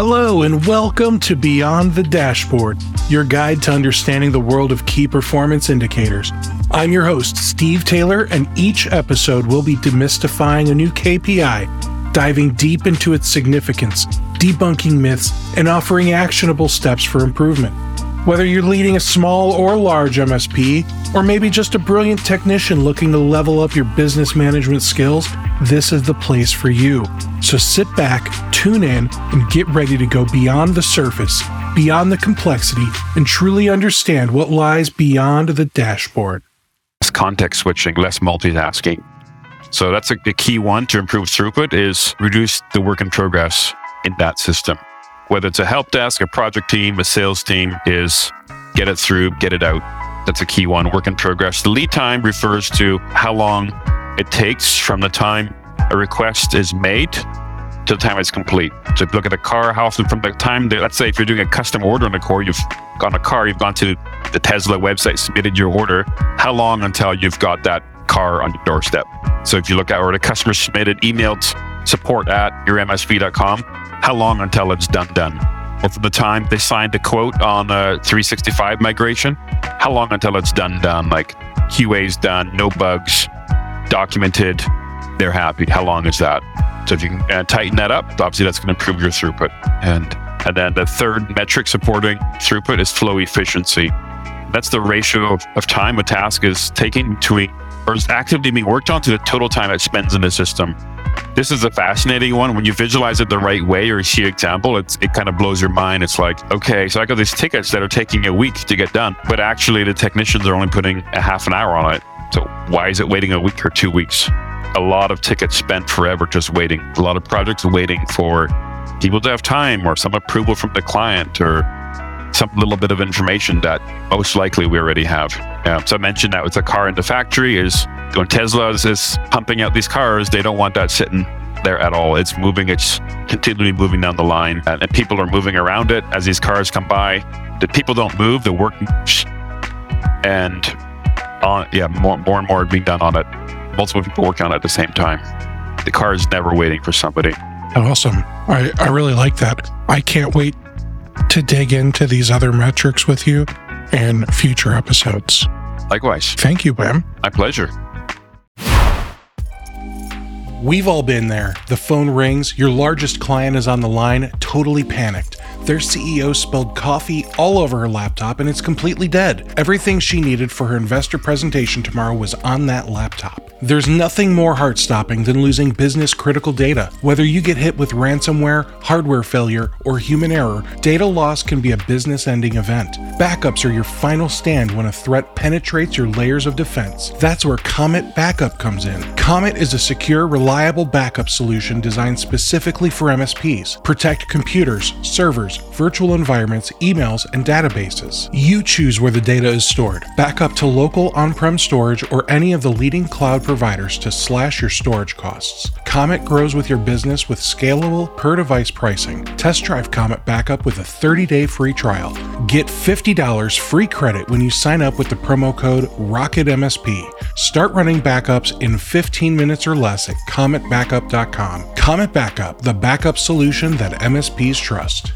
Hello, and welcome to Beyond the Dashboard, your guide to understanding the world of key performance indicators. I'm your host, Steve Taylor, and each episode will be demystifying a new KPI, diving deep into its significance, debunking myths, and offering actionable steps for improvement. Whether you're leading a small or large MSP, or maybe just a brilliant technician looking to level up your business management skills, this is the place for you. So sit back, tune in, and get ready to go beyond the surface, beyond the complexity, and truly understand what lies beyond the dashboard. Less Context switching, less multitasking. So that's a, a key one to improve throughput is reduce the work in progress in that system whether it's a help desk, a project team, a sales team, is get it through, get it out. That's a key one, work in progress. The lead time refers to how long it takes from the time a request is made to the time it's complete. So if you look at a car, how often from the time that, let's say if you're doing a custom order on a car, you've gone a car, you've gone to the Tesla website, submitted your order, how long until you've got that car on your doorstep? So if you look at where the customer submitted, emailed support at yourmsp.com, how long until it's done done? Or from the time they signed a quote on a 365 migration, how long until it's done done? Like QA's done, no bugs, documented, they're happy. How long is that? So if you can uh, tighten that up, obviously that's going to improve your throughput. And and then the third metric supporting throughput is flow efficiency. That's the ratio of, of time a task is taking between or is actively being worked on to the total time it spends in the system. This is a fascinating one. When you visualize it the right way or see an example, it's, it kind of blows your mind. It's like, okay, so I got these tickets that are taking a week to get done, but actually the technicians are only putting a half an hour on it. So why is it waiting a week or two weeks? A lot of tickets spent forever just waiting. A lot of projects waiting for people to have time or some approval from the client or some little bit of information that most likely we already have. Um, so I mentioned that with the car in the factory is when Tesla is, is pumping out these cars, they don't want that sitting there at all. It's moving, it's continually moving down the line, and, and people are moving around it as these cars come by. The people don't move, the work and on, yeah, more, more and more being done on it. Multiple people working on it at the same time. The car is never waiting for somebody. Awesome. I, I really like that. I can't wait to dig into these other metrics with you in future episodes. Likewise. Thank you, Wim. My pleasure. We've all been there. The phone rings, your largest client is on the line, totally panicked. Their CEO spilled coffee all over her laptop and it's completely dead. Everything she needed for her investor presentation tomorrow was on that laptop. There's nothing more heart stopping than losing business critical data. Whether you get hit with ransomware, hardware failure, or human error, data loss can be a business ending event. Backups are your final stand when a threat penetrates your layers of defense. That's where Comet Backup comes in. Comet is a secure, reliable backup solution designed specifically for MSPs. Protect computers, servers, virtual environments, emails, and databases. You choose where the data is stored. Backup to local on prem storage or any of the leading cloud providers to slash your storage costs. Comet grows with your business with scalable per device pricing. Test drive Comet Backup with a 30 day free trial. Get $50 free credit when you sign up with the promo code ROCKETMSP. Start running backups in 15 minutes or less at cometbackup.com. Comet Backup, the backup solution that MSPs trust.